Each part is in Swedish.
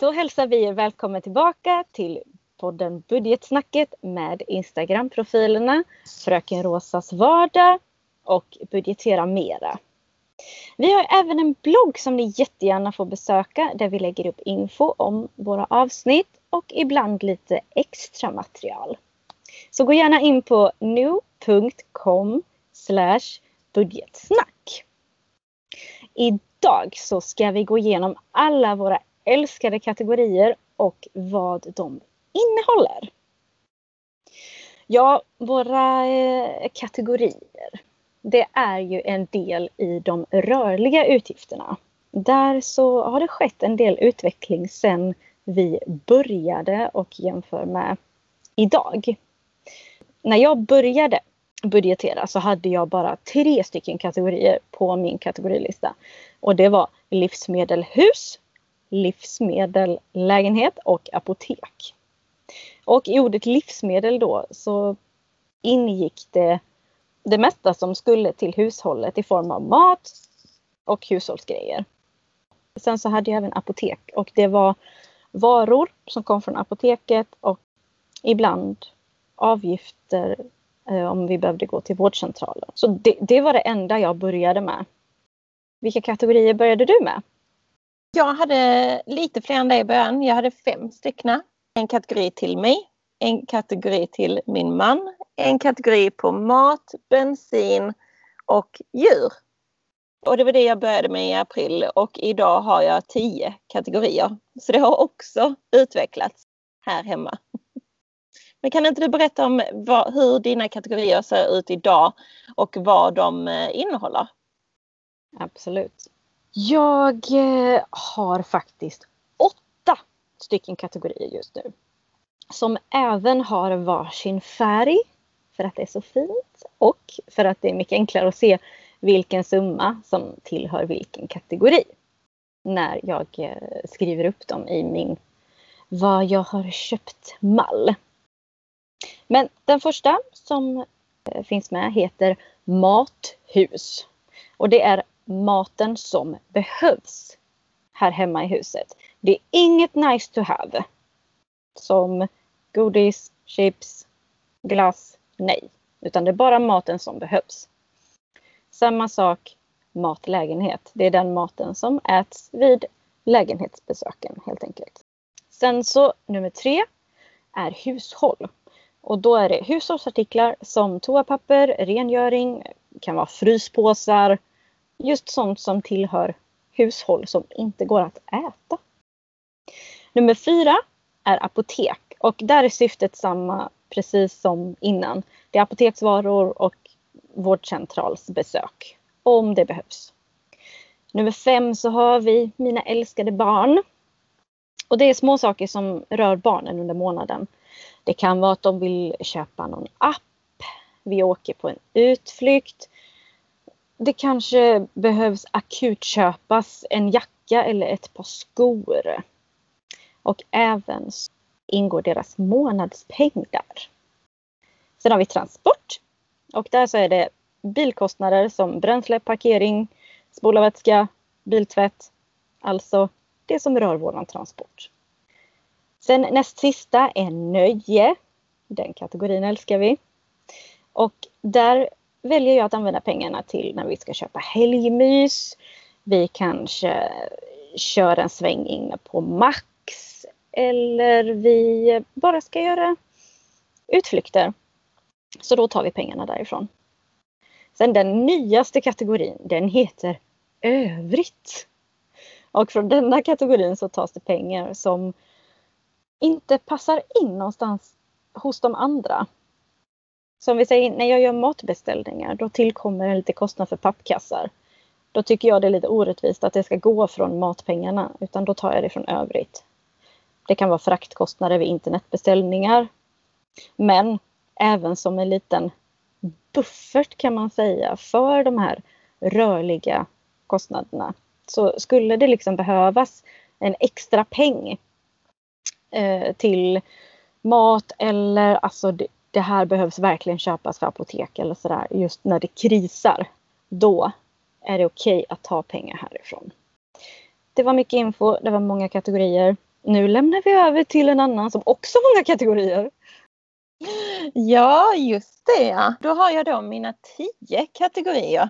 Då hälsar vi er välkommen tillbaka till podden Budgetsnacket med Instagram-profilerna Fröken Rosas vardag och Budgetera Mera. Vi har även en blogg som ni jättegärna får besöka där vi lägger upp info om våra avsnitt och ibland lite extra material. Så gå gärna in på nu.com budgetsnack. Idag så ska vi gå igenom alla våra älskade kategorier och vad de innehåller. Ja, våra eh, kategorier. Det är ju en del i de rörliga utgifterna. Där så har det skett en del utveckling sedan vi började och jämför med idag. När jag började budgetera så hade jag bara tre stycken kategorier på min kategorilista. Och det var livsmedelhus, livsmedel, lägenhet och apotek. Och i ordet livsmedel då så ingick det det mesta som skulle till hushållet i form av mat och hushållsgrejer. Sen så hade jag även apotek och det var varor som kom från apoteket och ibland avgifter eh, om vi behövde gå till vårdcentralen. Så det, det var det enda jag började med. Vilka kategorier började du med? Jag hade lite fler än dig i början. Jag hade fem stycken. En kategori till mig, en kategori till min man, en kategori på mat, bensin och djur. Och det var det jag började med i april och idag har jag tio kategorier. Så det har också utvecklats här hemma. Men kan inte du berätta om vad, hur dina kategorier ser ut idag och vad de eh, innehåller? Absolut. Jag eh, har faktiskt åtta stycken kategorier just nu. Som även har varsin färg för att det är så fint och för att det är mycket enklare att se vilken summa som tillhör vilken kategori. När jag eh, skriver upp dem i min vad jag har köpt mall. Men den första som eh, finns med heter Mathus. Och det är maten som behövs här hemma i huset. Det är inget nice to have. Som godis, chips, glass, nej. Utan det är bara maten som behövs. Samma sak matlägenhet. Det är den maten som äts vid lägenhetsbesöken helt enkelt. Sen så nummer tre är hushåll. Och då är det hushållsartiklar som toapapper, rengöring, kan vara fryspåsar, just sånt som tillhör hushåll som inte går att äta. Nummer fyra är apotek och där är syftet samma precis som innan. Det är apoteksvaror och vårdcentralsbesök om det behövs. Nummer fem så har vi mina älskade barn. Och det är små saker som rör barnen under månaden. Det kan vara att de vill köpa någon app. Vi åker på en utflykt. Det kanske behövs akut köpas en jacka eller ett par skor. Och även ingår deras månadspeng där. Sen har vi transport. Och där så är det bilkostnader som bränsle, parkering, spolarvätska, biltvätt. Alltså det som rör våran transport. Sen näst sista är nöje. Den kategorin älskar vi. Och där väljer jag att använda pengarna till när vi ska köpa helgmys. Vi kanske kör en sväng inne på Max eller vi bara ska göra utflykter. Så då tar vi pengarna därifrån. Sen den nyaste kategorin, den heter övrigt. Och från denna kategorin så tas det pengar som inte passar in någonstans hos de andra. Som vi säger, när jag gör matbeställningar då tillkommer en lite kostnad för pappkassar. Då tycker jag det är lite orättvist att det ska gå från matpengarna utan då tar jag det från övrigt. Det kan vara fraktkostnader vid internetbeställningar. Men även som en liten buffert kan man säga för de här rörliga kostnaderna. Så skulle det liksom behövas en extra peng eh, till mat eller alltså det, det, här behövs verkligen köpas för apotek eller sådär just när det krisar. Då är det okej okay att ta pengar härifrån. Det var mycket info, det var många kategorier. nu lämnar vi över till en annan som också har många kategorier. Ja, just det. Då har jag då mina tio kategorier.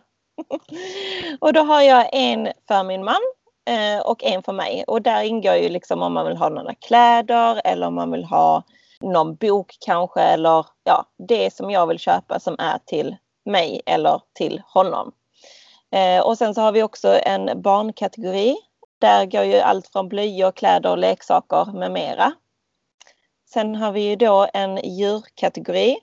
och då har jag en för min man eh, och en för mig. Och där ingår ju liksom om man vill ha några kläder eller om man vill ha någon bok kanske eller ja, det som jag vill köpa som är till mig eller till honom. Eh, och sen så har vi också en barnkategori. Där går ju allt från blöjor, kläder, leksaker med mera. Sen har vi ju då en djurkategori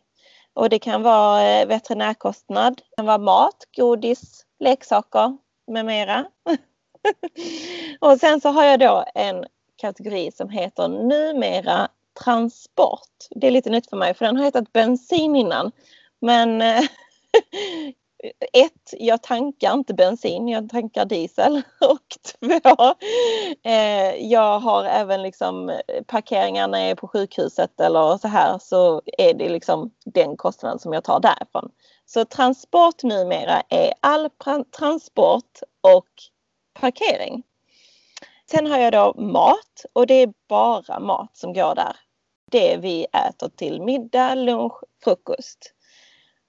och det kan vara eh, veterinärkostnad, det kan vara mat, godis, leksaker med mera. och sen så har jag då en kategori som heter numera transport. Det är lite nytt för mig för den har hetat bensin innan. Men eh, ett, jag tankar inte bensin, jag tankar diesel. Och två, eh, jag har även liksom eh, parkeringar när jag är på sjukhuset eller så här så är det liksom den kostnaden som jag tar därifrån. Så transport numera är all transport och parkering. Sen har jag då mat och det är bara mat som går där. Det vi äter till middag, lunch, frukost.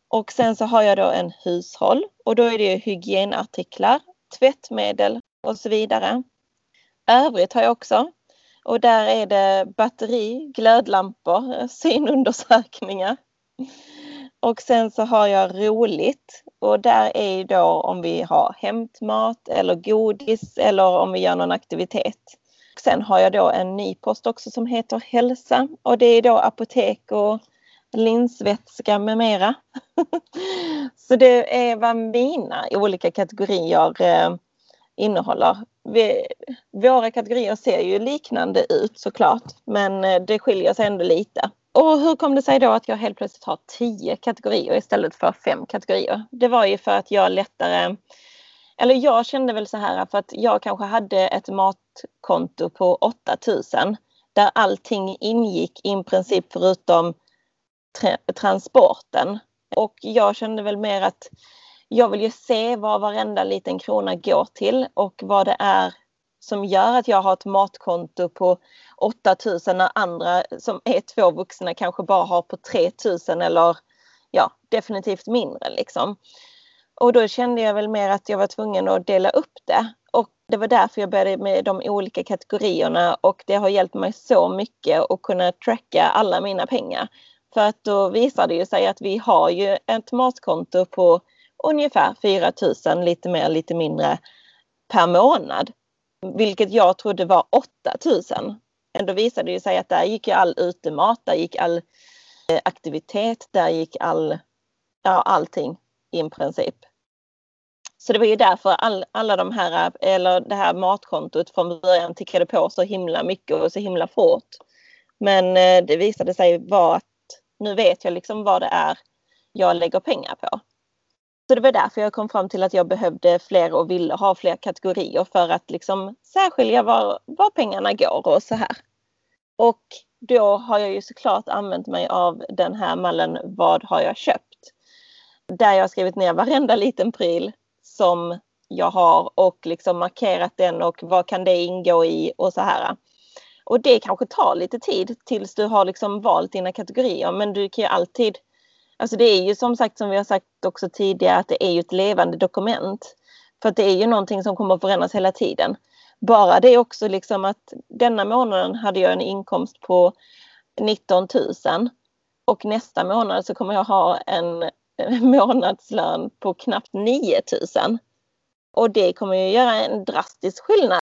Och sen så har jag då en hushåll och då är det hygienartiklar, tvättmedel och så vidare. Övrigt har jag också och där är det batteri, glödlampor, synundersökningar. Och sen så har jag roligt och där är då om vi har hämtmat eller godis eller om vi gör någon aktivitet. Sen har jag då en ny post också som heter hälsa och det är då apotek och linsvätska med mera. Så det är vad mina olika kategorier eh, innehåller. Vi, våra kategorier ser ju liknande ut såklart men eh, det skiljer sig ändå lite. Och hur kom det sig då att jag helt plötsligt har tio kategorier istället för fem kategorier? Det var ju för att jag lättare eller jag kände väl så här för att jag kanske hade ett matkonto på 8000 där allting ingick i princip förutom transporten. Och jag kände väl mer att jag vill ju se vad varenda liten krona går till och vad det är som gör att jag har ett matkonto på 8000 när andra som är två vuxna kanske bara har på 3000 eller ja, definitivt mindre liksom. Och då kände jag väl mer att jag var tvungen att dela upp det. Och det var därför jag började med de olika kategorierna och det har hjälpt mig så mycket att kunna tracka alla mina pengar. För att då visar det ju sig att vi har ju ett matkonto på ungefär 4 000, lite mer, lite mindre per månad. Vilket jag trodde var 8 000. Ändå visade det sig att där gick all utemat, där gick all eh, aktivitet, där gick all, ja, allting i princip. Så det var ju därför all, alla de här, eller det här matkontot från början tickade på så himla mycket och så himla fort. Men eh, det visade sig vara att nu vet jag liksom vad det är jag lägger pengar på. Så det var därför jag kom fram till att jag behövde fler och ville ha fler kategorier för att liksom särskilja var, var pengarna går och så här. Och då har jag ju såklart använt mig av den här mallen Vad har jag köpt? Där jag har skrivit ner varenda liten pryl som jag har och liksom markerat den och vad kan det ingå i och så här. Och det kanske tar lite tid tills du har liksom valt dina kategorier men du kan ju alltid Alltså det är ju som sagt som vi har sagt också tidigare att det är ju ett levande dokument. För att det är ju någonting som kommer att förändras hela tiden. Bara det också liksom att denna månaden hade jag en inkomst på 19 000 och nästa månad så kommer jag ha en månadslön på knappt 9000. Och det kommer ju göra en drastisk skillnad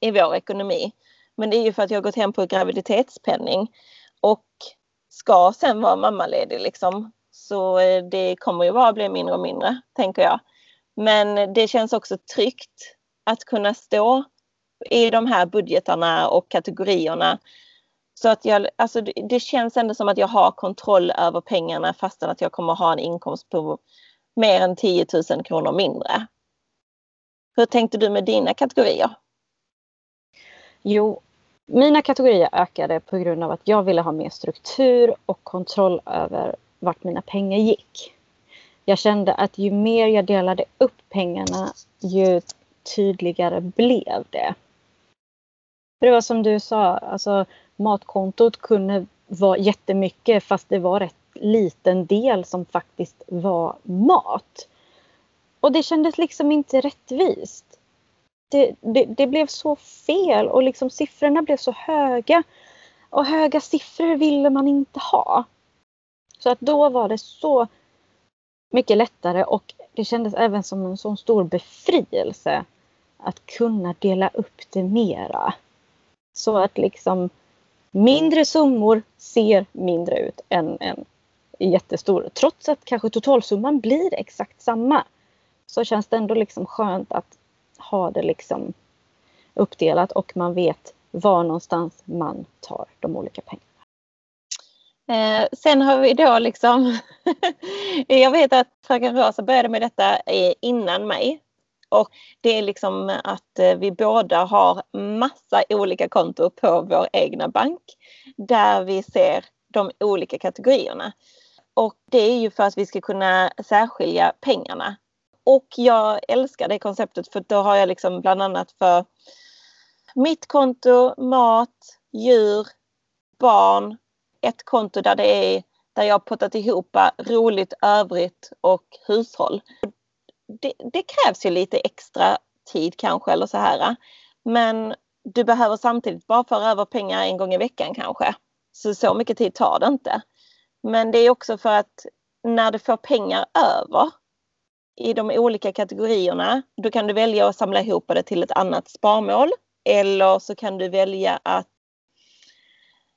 i vår ekonomi. Men det är ju för att jag har gått hem på graviditetspenning och ska sen vara mammaledig liksom. Så eh, det kommer ju bara bli mindre och mindre, tänker jag. Men det känns också tryggt att kunna stå i de här budgetarna och kategorierna. Så att jag, alltså det känns ändå som att jag har kontroll över pengarna fastän att jag kommer ha en inkomst på mer än 10 000 kronor mindre. Hur tänkte du med dina kategorier? Jo, mina kategorier ökade på grund av att jag ville ha mer struktur och kontroll över vart mina pengar gick. Jag kände att ju mer jag delade upp pengarna ju tydligare blev det. För det var som du sa, alltså matkontot kunde vara jättemycket fast det var rätt liten del som faktiskt var mat. Och det kändes liksom inte rättvist. Det, det, det, blev så fel och liksom siffrorna blev så höga. Och höga siffror ville man inte ha. Så att då var det så mycket lättare och det kändes även som en sån stor befrielse att kunna dela upp det mera. Så att liksom mindre summor ser mindre ut än en jättestor. Trots att kanske totalsumman blir exakt samma. Så känns det ändå liksom skönt att ha det liksom uppdelat och man vet var någonstans man tar de olika pengarna. Eh, sen har vi då liksom, jag vet att fröken Rosa började med detta eh, innan mig. Och det är liksom att eh, vi båda har massa olika konton på vår egna bank där vi ser de olika kategorierna. Och det är ju för att vi ska kunna särskilja pengarna. Och jag älskar det konceptet för då har jag liksom bland annat för mitt konto, mat, djur, barn, ett konto där det är där jag har pottat ihop roligt övrigt och hushåll. Det, det, krävs ju lite extra tid kanske eller så här. Men du behöver samtidigt bara föra över pengar en gång i veckan kanske. Så så mycket tid tar det inte. Men det är också för att när du får pengar över i de olika kategorierna, då kan du välja att samla ihop det till ett annat sparmål. Eller så kan du välja att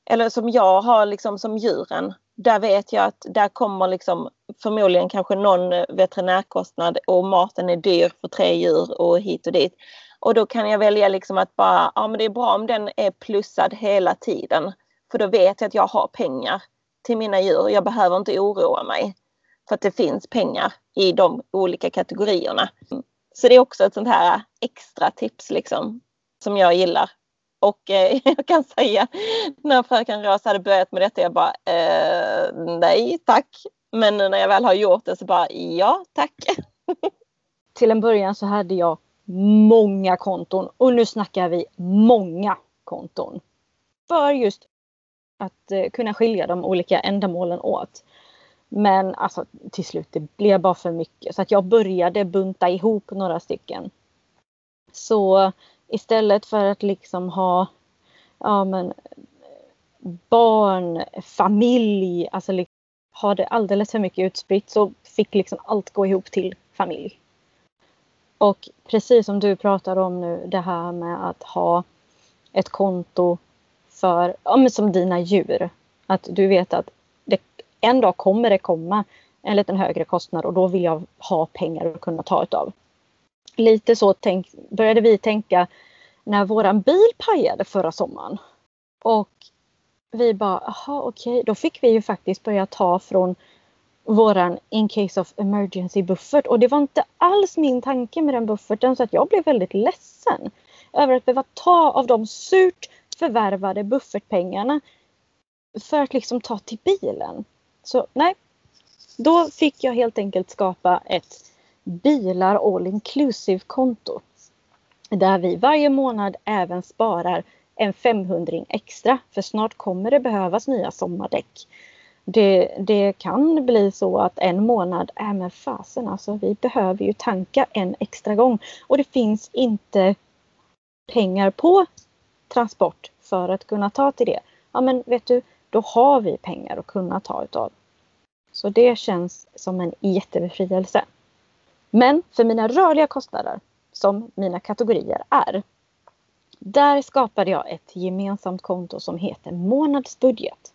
eller som jag har liksom som djuren. Där vet jag att där kommer liksom förmodligen kanske någon veterinärkostnad och maten är dyr för tre djur och hit och dit. Och då kan jag välja liksom att bara, ja men det är bra om den är plussad hela tiden. För då vet jag att jag har pengar till mina djur. Jag behöver inte oroa mig. För att det finns pengar i de olika kategorierna. Så det är också ett sånt här extra tips liksom som jag gillar. Och eh, jag kan säga när fröken Rosa hade börjat med detta, jag bara eh, nej tack. Men när jag väl har gjort det så bara ja tack. Till en början så hade jag många konton och nu snackar vi många konton. För just att eh, kunna skilja de olika ändamålen åt. Men alltså till slut det blev bara för mycket så att jag började bunta ihop några stycken. Så istället för att liksom ha ja, men, barn, familj, alltså liksom, ha det alldeles för mycket utspritt så fick liksom allt gå ihop till familj. Och precis som du pratar om nu det här med att ha ett konto för, ja, men som dina djur. Att du vet att det, en dag kommer det komma en liten högre kostnad och då vill jag ha pengar att kunna ta utav. Lite så tänk, började vi tänka när våran bil pajade förra sommaren. Och vi bara, jaha okej, okay. då fick vi ju faktiskt börja ta från våran in case of emergency buffert och det var inte alls min tanke med den bufferten så att jag blev väldigt ledsen över att behöva ta av de surt förvärvade buffertpengarna för att liksom ta till bilen. Så nej, då fick jag helt enkelt skapa ett bilar all inclusive konto. Där vi varje månad även sparar en 500 extra för snart kommer det behövas nya sommardäck. Det, det kan bli så att en månad, är äh, med fasen alltså vi behöver ju tanka en extra gång och det finns inte pengar på transport för att kunna ta till det. Ja men vet du, då har vi pengar att kunna ta utav. Så det känns som en jättebefrielse. Men för mina rörliga kostnader, som mina kategorier är, där skapade jag ett gemensamt konto som heter månadsbudget.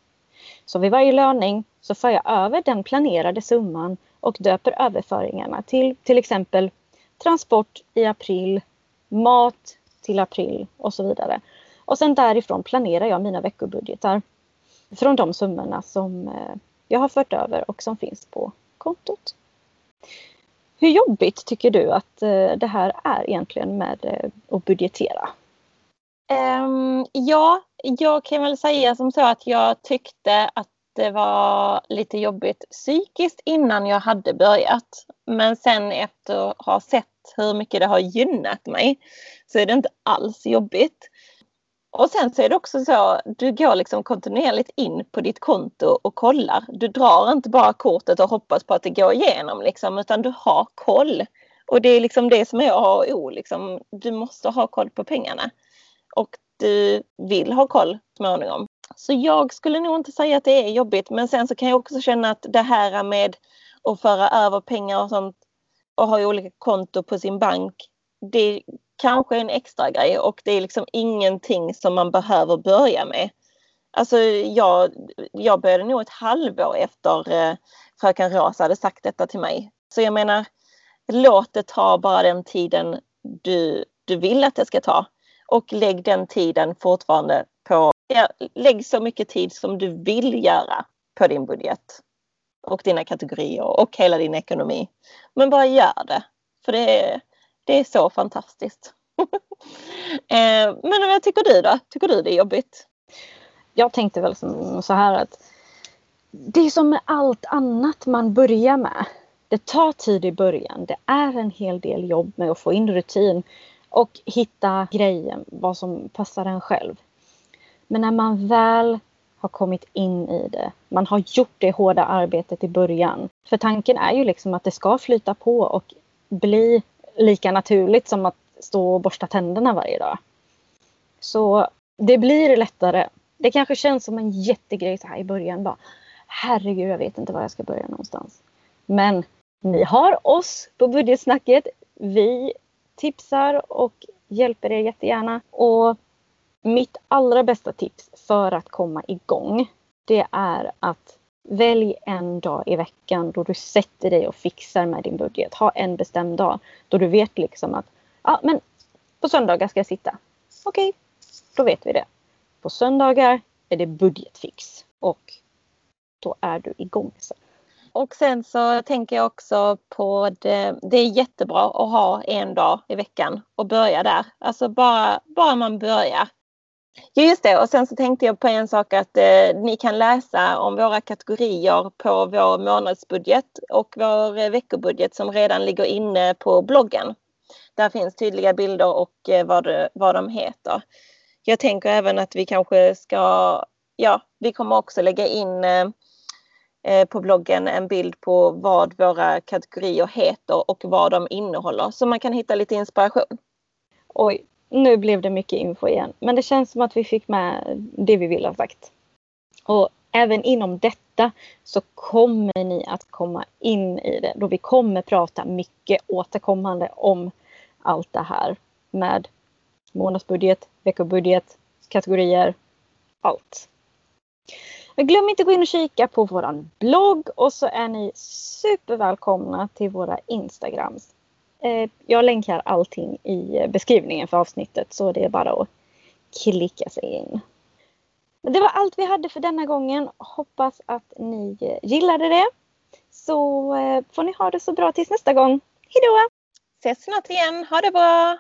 Så vid varje löning så för jag över den planerade summan och döper överföringarna till till exempel transport i april, mat till april och så vidare. Och sen därifrån planerar jag mina veckobudgetar från de summorna som eh, jag har fört över och som finns på kontot. Hur jobbigt tycker du att eh, det här är egentligen med eh, att budgetera? Um, ja, jag kan väl säga som så att jag tyckte att det var lite jobbigt psykiskt innan jag hade börjat. Men sen efter att ha sett hur mycket det har gynnat mig så är det inte alls jobbigt. Och sen så är det också så, du går liksom kontinuerligt in på ditt konto och kollar. Du drar inte bara kortet och hoppas på att det går igenom liksom, utan du har koll. Och det är liksom det som är A och O. Liksom. Du måste ha koll på pengarna. Och du vill ha koll småningom. Så jag skulle nog inte säga att det är jobbigt. Men sen så kan jag också känna att det här med att föra över pengar och sånt och ha olika konto på sin bank. Det kanske en extra grej och det är liksom ingenting som man behöver börja med. Alltså jag, jag började nog ett halvår efter eh, fröken Rosa hade sagt detta till mig. Så jag menar, låt det ta bara den tiden du, du vill att det ska ta. Och lägg den tiden fortfarande på, ja, lägg så mycket tid som du vill göra på din budget. Och dina kategorier och hela din ekonomi. Men bara gör det. För det är, det är så fantastiskt. Eh, men vad tycker du då? Tycker du det är jobbigt? Jag tänkte väl så här att det är som med allt annat man börjar med. Det tar tid i början. Det är en hel del jobb med att få in rutin och hitta grejen, vad som passar en själv. Men när man väl har kommit in i det, man har gjort det hårda arbetet i början. För tanken är ju liksom att det ska flyta på och bli lika naturligt som att stå och borsta tänderna varje dag. Så det blir lättare. Det kanske känns som en jättegrej så här i början. Bara, Herregud, jag vet inte var jag ska börja någonstans. Men ni har oss på budgetsnacket. Vi tipsar och hjälper er jättegärna. Och mitt allra bästa tips för att komma igång det är att välj en dag i veckan då du sätter dig och fixar med din budget. Ha en bestämd dag då du vet liksom att ja, men på söndagar ska jag sitta. Okej, okay, då vet vi det. På söndagar är det budgetfix och då är du igång sen. Och sen så tänker jag också på det. Det är jättebra att ha en dag i veckan och börja där. Alltså bara, bara man börjar. Just det, och sen så tänkte jag på en sak att eh, ni kan läsa om våra kategorier på vår månadsbudget och vår eh, veckobudget som redan ligger inne på bloggen. Där finns tydliga bilder och eh, vad, vad de heter. Jag tänker även att vi kanske ska, ja, vi kommer också lägga in eh, eh, på bloggen en bild på vad våra kategorier heter och vad de innehåller så man kan hitta lite inspiration. Oj, nu blev det mycket info igen. Men det känns som att vi fick med det vi ville ha sagt. Och även inom detta så kommer ni att komma in i det då vi kommer prata mycket återkommande om allt det här med månadsbudget, veckobudget, kategorier, allt. Men glöm inte att gå in och kika på våran blogg och så är ni supervälkomna till våra Instagrams. Eh, jag länkar allting i beskrivningen för avsnittet så det är bara att klicka sig in. Det var allt vi hade för denna gången. Hoppas att ni gillade det. Så eh, får ni ha det så bra tills nästa gång. Hejdå! Ses snart igen. Ha det bra!